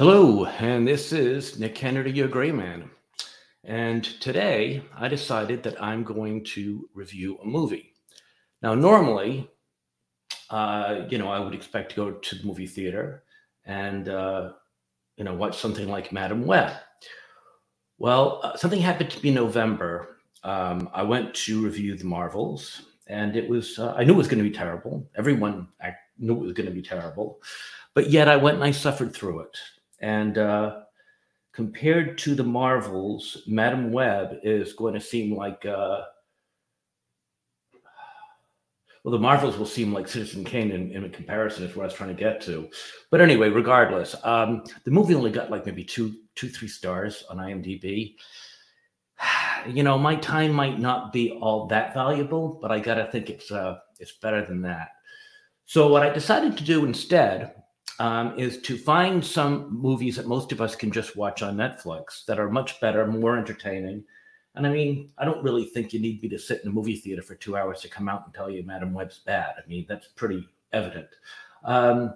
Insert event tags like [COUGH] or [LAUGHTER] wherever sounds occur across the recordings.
Hello, and this is Nick Kennedy, your gray man. And today I decided that I'm going to review a movie. Now, normally, uh, you know, I would expect to go to the movie theater and, uh, you know, watch something like Madame Web. Well, uh, something happened to me in November. Um, I went to review the Marvels, and it was, uh, I knew it was going to be terrible. Everyone I knew it was going to be terrible. But yet I went and I suffered through it. And uh, compared to the Marvels, Madame Web is going to seem like, uh, well, the Marvels will seem like Citizen Kane in, in comparison, is what I was trying to get to. But anyway, regardless, um, the movie only got like maybe two, two, three stars on IMDb. [SIGHS] You know, my time might not be all that valuable, but I gotta think it's uh, it's better than that. So what I decided to do instead um, is to find some movies that most of us can just watch on Netflix that are much better, more entertaining. And I mean, I don't really think you need me to sit in a movie theater for two hours to come out and tell you Madame Web's bad. I mean, that's pretty evident. Um,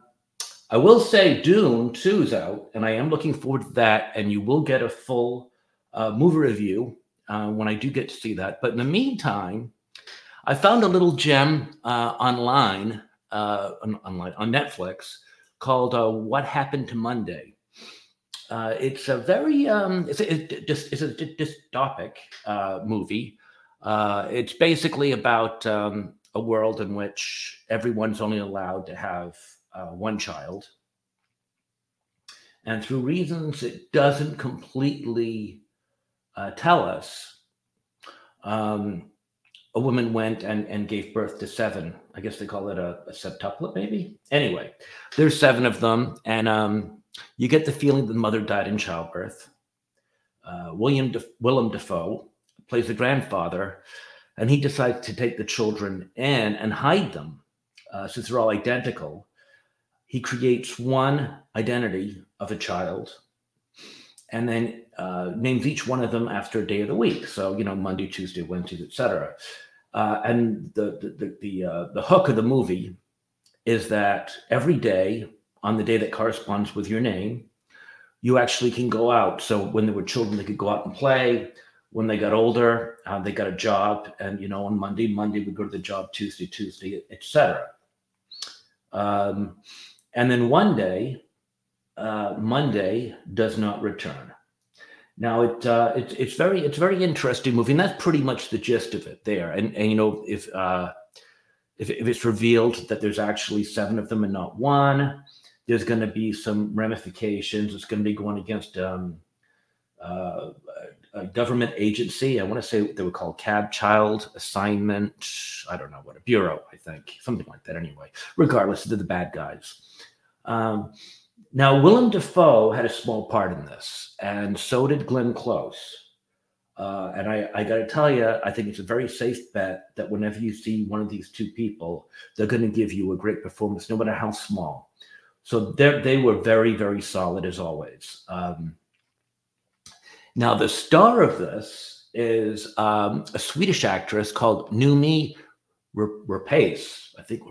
I will say Dune 2 is out, and I am looking forward to that. And you will get a full uh, movie review uh, when I do get to see that. But in the meantime, I found a little gem uh, online, uh, on, online on Netflix called uh, "What Happened to Monday." Uh, it's a very um, it's it's a dystopic uh, movie. Uh, it's basically about um, a world in which everyone's only allowed to have uh, one child, and through reasons it doesn't completely uh, tell us. Um, a woman went and, and gave birth to seven. I guess they call it a, a septuplet, maybe. Anyway, there's seven of them, and um, you get the feeling the mother died in childbirth. Uh, William De- Willem Dafoe plays the grandfather, and he decides to take the children in and hide them uh, since they're all identical. He creates one identity of a child, and then uh, names each one of them after a day of the week. So you know, Monday, Tuesday, Wednesday, etc. Uh, and the the the the, uh, the hook of the movie is that every day on the day that corresponds with your name, you actually can go out. So when they were children, they could go out and play. When they got older, uh, they got a job, and you know, on Monday, Monday we go to the job. Tuesday, Tuesday, etc. Um, and then one day, uh, Monday does not return. Now it, uh, it's it's very it's very interesting movie, and that's pretty much the gist of it there. And and you know if uh, if if it's revealed that there's actually seven of them and not one, there's going to be some ramifications. It's going to be going against um, uh, a government agency. I want to say they were called Cab Child Assignment. I don't know what a bureau. I think something like that. Anyway, regardless, they're the bad guys. Um, now, Willem Dafoe had a small part in this, and so did Glenn Close. Uh, and I, I got to tell you, I think it's a very safe bet that whenever you see one of these two people, they're going to give you a great performance, no matter how small. So they were very, very solid as always. Um, now, the star of this is um, a Swedish actress called Noomi Rapace. I think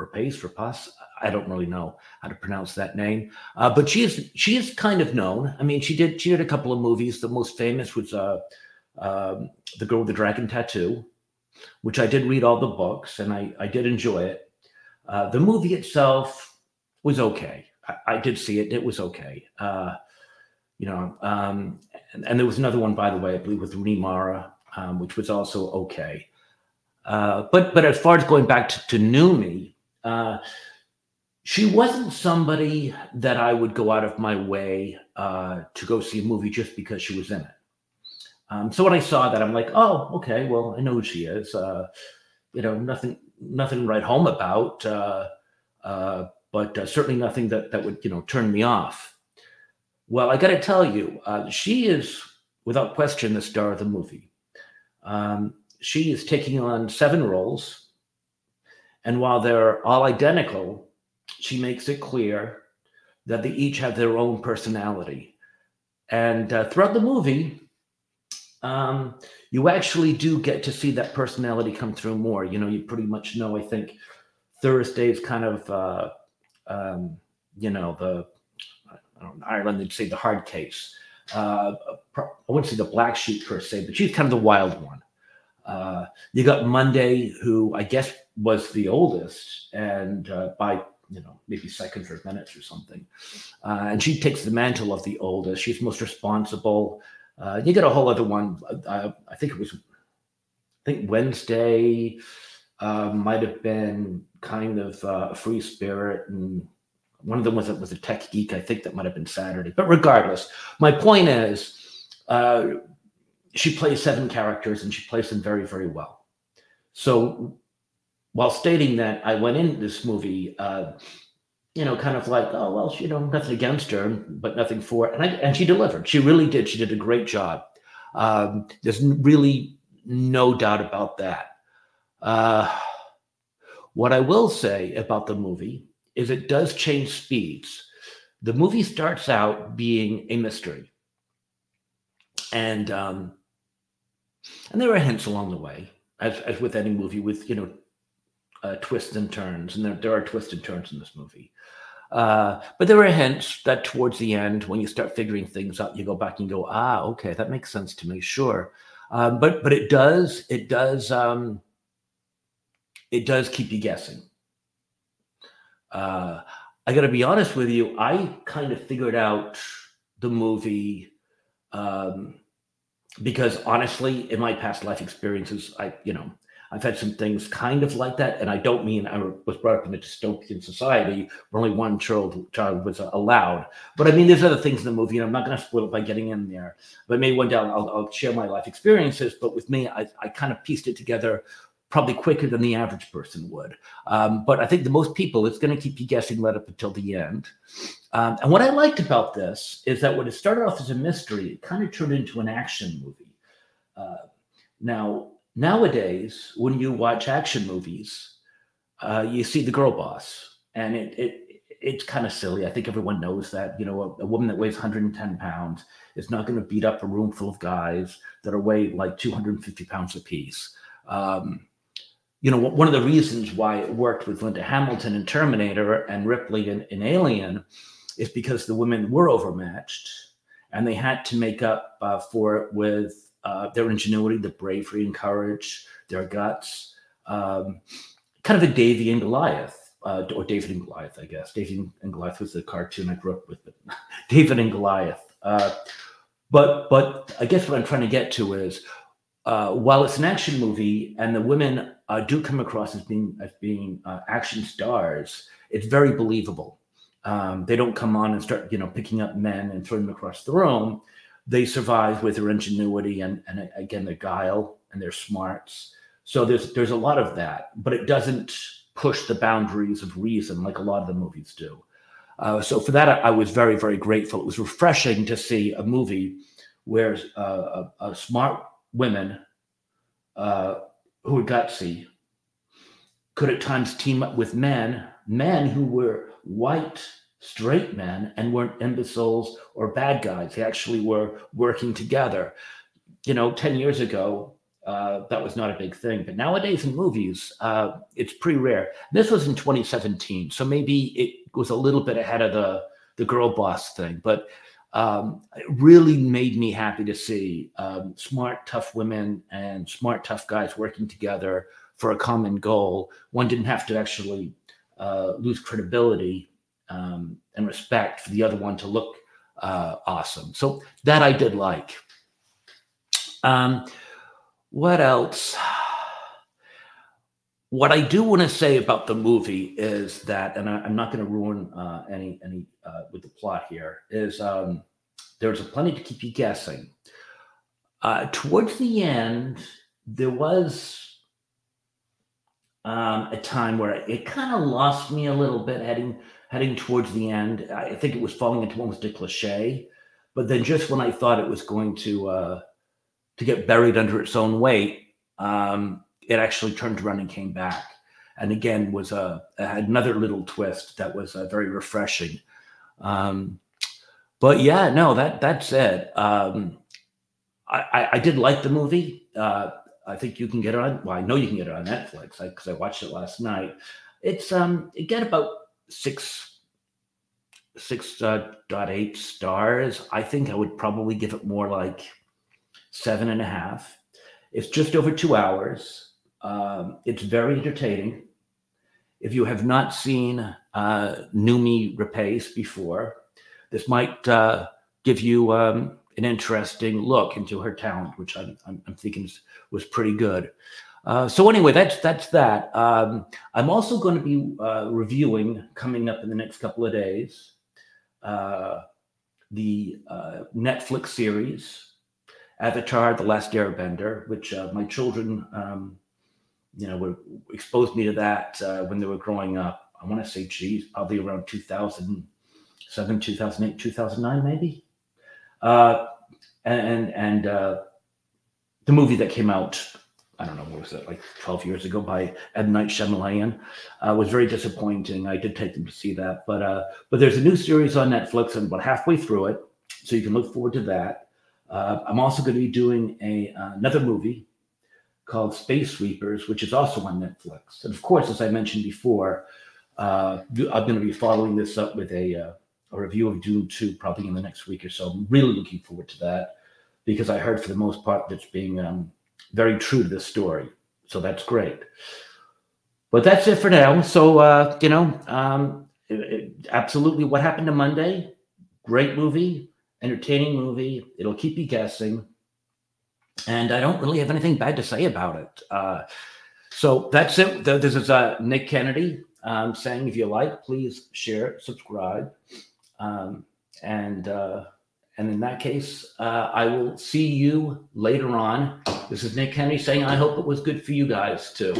Rapace, Rapace. I don't really know how to pronounce that name, uh, but she is she is kind of known. I mean, she did she did a couple of movies. The most famous was uh, um, the Girl with the Dragon Tattoo, which I did read all the books and I I did enjoy it. Uh, the movie itself was okay. I, I, did see it. It was okay. Uh, you know, um, and, and, there was another one, by the way, I believe with Rooney Mara, um, which was also okay. Uh, but but as far as going back to, to Noomi, uh, she wasn't somebody that I would go out of my way uh, to go see a movie just because she was in it. Um, so when I saw that, I'm like, oh, okay, well, I know who she is. Uh, you know, nothing, nothing write home about, uh, uh but uh, certainly nothing that that would you know turn me off. Well, I got to tell you, uh, she is without question the star of the movie. Um, she is taking on seven roles, and while they're all identical, she makes it clear that they each have their own personality. And uh, throughout the movie, um, you actually do get to see that personality come through more. You know, you pretty much know, I think, Thursday's kind of, uh, um, you know, the, in Ireland they'd say the hard case. Uh, I wouldn't say the black sheep per se, but she's kind of the wild one. Uh, you got Monday, who I guess was the oldest, and uh, by you know maybe seconds or minutes or something, uh, and she takes the mantle of the oldest. She's most responsible. Uh, you get a whole other one. Uh, I think it was, I think Wednesday might have been kind of a free spirit and one of them was a, was a tech geek. I think that might have been Saturday. But regardless, my point is, uh, she plays seven characters and she plays them very, very well. So while stating that, I went in this movie, uh, you know, kind of like, oh well, you know, nothing against her, but nothing for. And I, and she delivered. She really did. She did a great job. Um, there's really no doubt about that. Uh, what I will say about the movie is it does change speeds. The movie starts out being a mystery, and um, and there are hints along the way, as as with any movie, with you know uh, twists and turns, and there, there are twists and turns in this movie. Uh, but there are hints that towards the end, when you start figuring things out, you go back and go, ah, okay, that makes sense to me, sure. Um, but but it does it does um, it does keep you guessing. Uh, I got to be honest with you. I kind of figured out the movie um, because honestly, in my past life experiences, I, you know, I've had some things kind of like that, and I don't mean I was brought up in a dystopian society where only one child child was allowed. But I mean, there's other things in the movie, and I'm not going to spoil it by getting in there. But maybe one day I'll, I'll share my life experiences. But with me, I, I kind of pieced it together probably quicker than the average person would. Um, but I think the most people, it's going to keep you guessing right up until the end. Um, and what I liked about this is that when it started off as a mystery, it kind of turned into an action movie. Uh, now, nowadays, when you watch action movies, uh, you see the girl boss, and it, it it's kind of silly. I think everyone knows that. You know, a, a woman that weighs 110 pounds is not going to beat up a room full of guys that are weighed like 250 pounds apiece. Um, you know, one of the reasons why it worked with Linda Hamilton in Terminator and Ripley in, in Alien is because the women were overmatched and they had to make up uh, for it with uh, their ingenuity, the bravery and courage, their guts. Um, kind of a Davy and Goliath, uh, or David and Goliath, I guess. David and Goliath was the cartoon I grew up with. [LAUGHS] David and Goliath. Uh, but but I guess what I'm trying to get to is uh, while it's an action movie and the women uh, do come across as being as being uh, action stars, it's very believable. Um, they don't come on and start, you know, picking up men and throwing them across the room. They survive with their ingenuity and, and again their guile and their smarts. So there's there's a lot of that, but it doesn't push the boundaries of reason like a lot of the movies do. Uh, so for that, I, I, was very very grateful. It was refreshing to see a movie where uh, a, a smart women uh, who were gutsy could at times team up with men, men who were white, straight men and weren't imbeciles or bad guys. They actually were working together. You know, 10 years ago, uh, that was not a big thing. But nowadays in movies, uh, it's pretty rare. This was in 2017, so maybe it was a little bit ahead of the the girl boss thing. But um, it really made me happy to see um, smart, tough women and smart, tough guys working together for a common goal. One didn't have to actually uh, lose credibility um, and respect for the other one to look uh, awesome. So that I did like. Um, what else? What I do want to say about the movie is that, and I, am not going to ruin uh, any any uh, with the plot here, is um, there's a plenty to keep you guessing. Uh, towards the end, there was um, a time where it kind of lost me a little bit heading heading towards the end. I think it was falling into almost a cliche, but then just when I thought it was going to uh, to get buried under its own weight, um, it actually turned around and came back. And again, was a had another little twist that was uh, very refreshing. Um, but yeah, no, that that's it. Um, I, I did like the movie. Uh, I think you can get it on. Well, I know you can get it on Netflix because I, I, watched it last night. It's um, about six six uh, dot eight stars. I think I would probably give it more like seven and a half. It's just over two hours. Um, it's very entertaining. If you have not seen uh, Noomi Rapace before, this might uh, give you um, an interesting look into her talent, which I'm, I'm, I'm thinking was pretty good. Uh, so anyway, that's that's that. Um, I'm also going to be uh, reviewing coming up in the next couple of days uh, the uh, Netflix series Avatar: The Last Airbender, which uh, my children, um, you know, were exposed me to that when they were growing up. I want to say, geez, probably around 2007, 2008, 2009, maybe. and and the movie that came out I don't know, what was it, like 12 years ago by M. Night Shyamalan, uh, was very disappointing. I did take them to see that. But uh, but there's a new series on Netflix. I'm about halfway through it, so you can look forward to that. Uh, I'm also going to be doing a uh, another movie called Space Sweepers, which is also on Netflix. And of course, as I mentioned before, uh, I'm going to be following this up with a, uh, a review of Dune 2 probably in the next week or so. I'm really looking forward to that because I heard for the most part that's being um, very true to the story. So that's great. But that's it for now. So, uh, you know, um, it, it, absolutely what happened to Monday? Great movie, entertaining movie. It'll keep you guessing. And I don't really have anything bad to say about it. Uh, so that's it. This is uh, Nick Kennedy um, saying if you like, please share, subscribe. Um, and uh, and in that case, uh, I will see you later on. This is Nick Kennedy saying, I hope it was good for you guys too.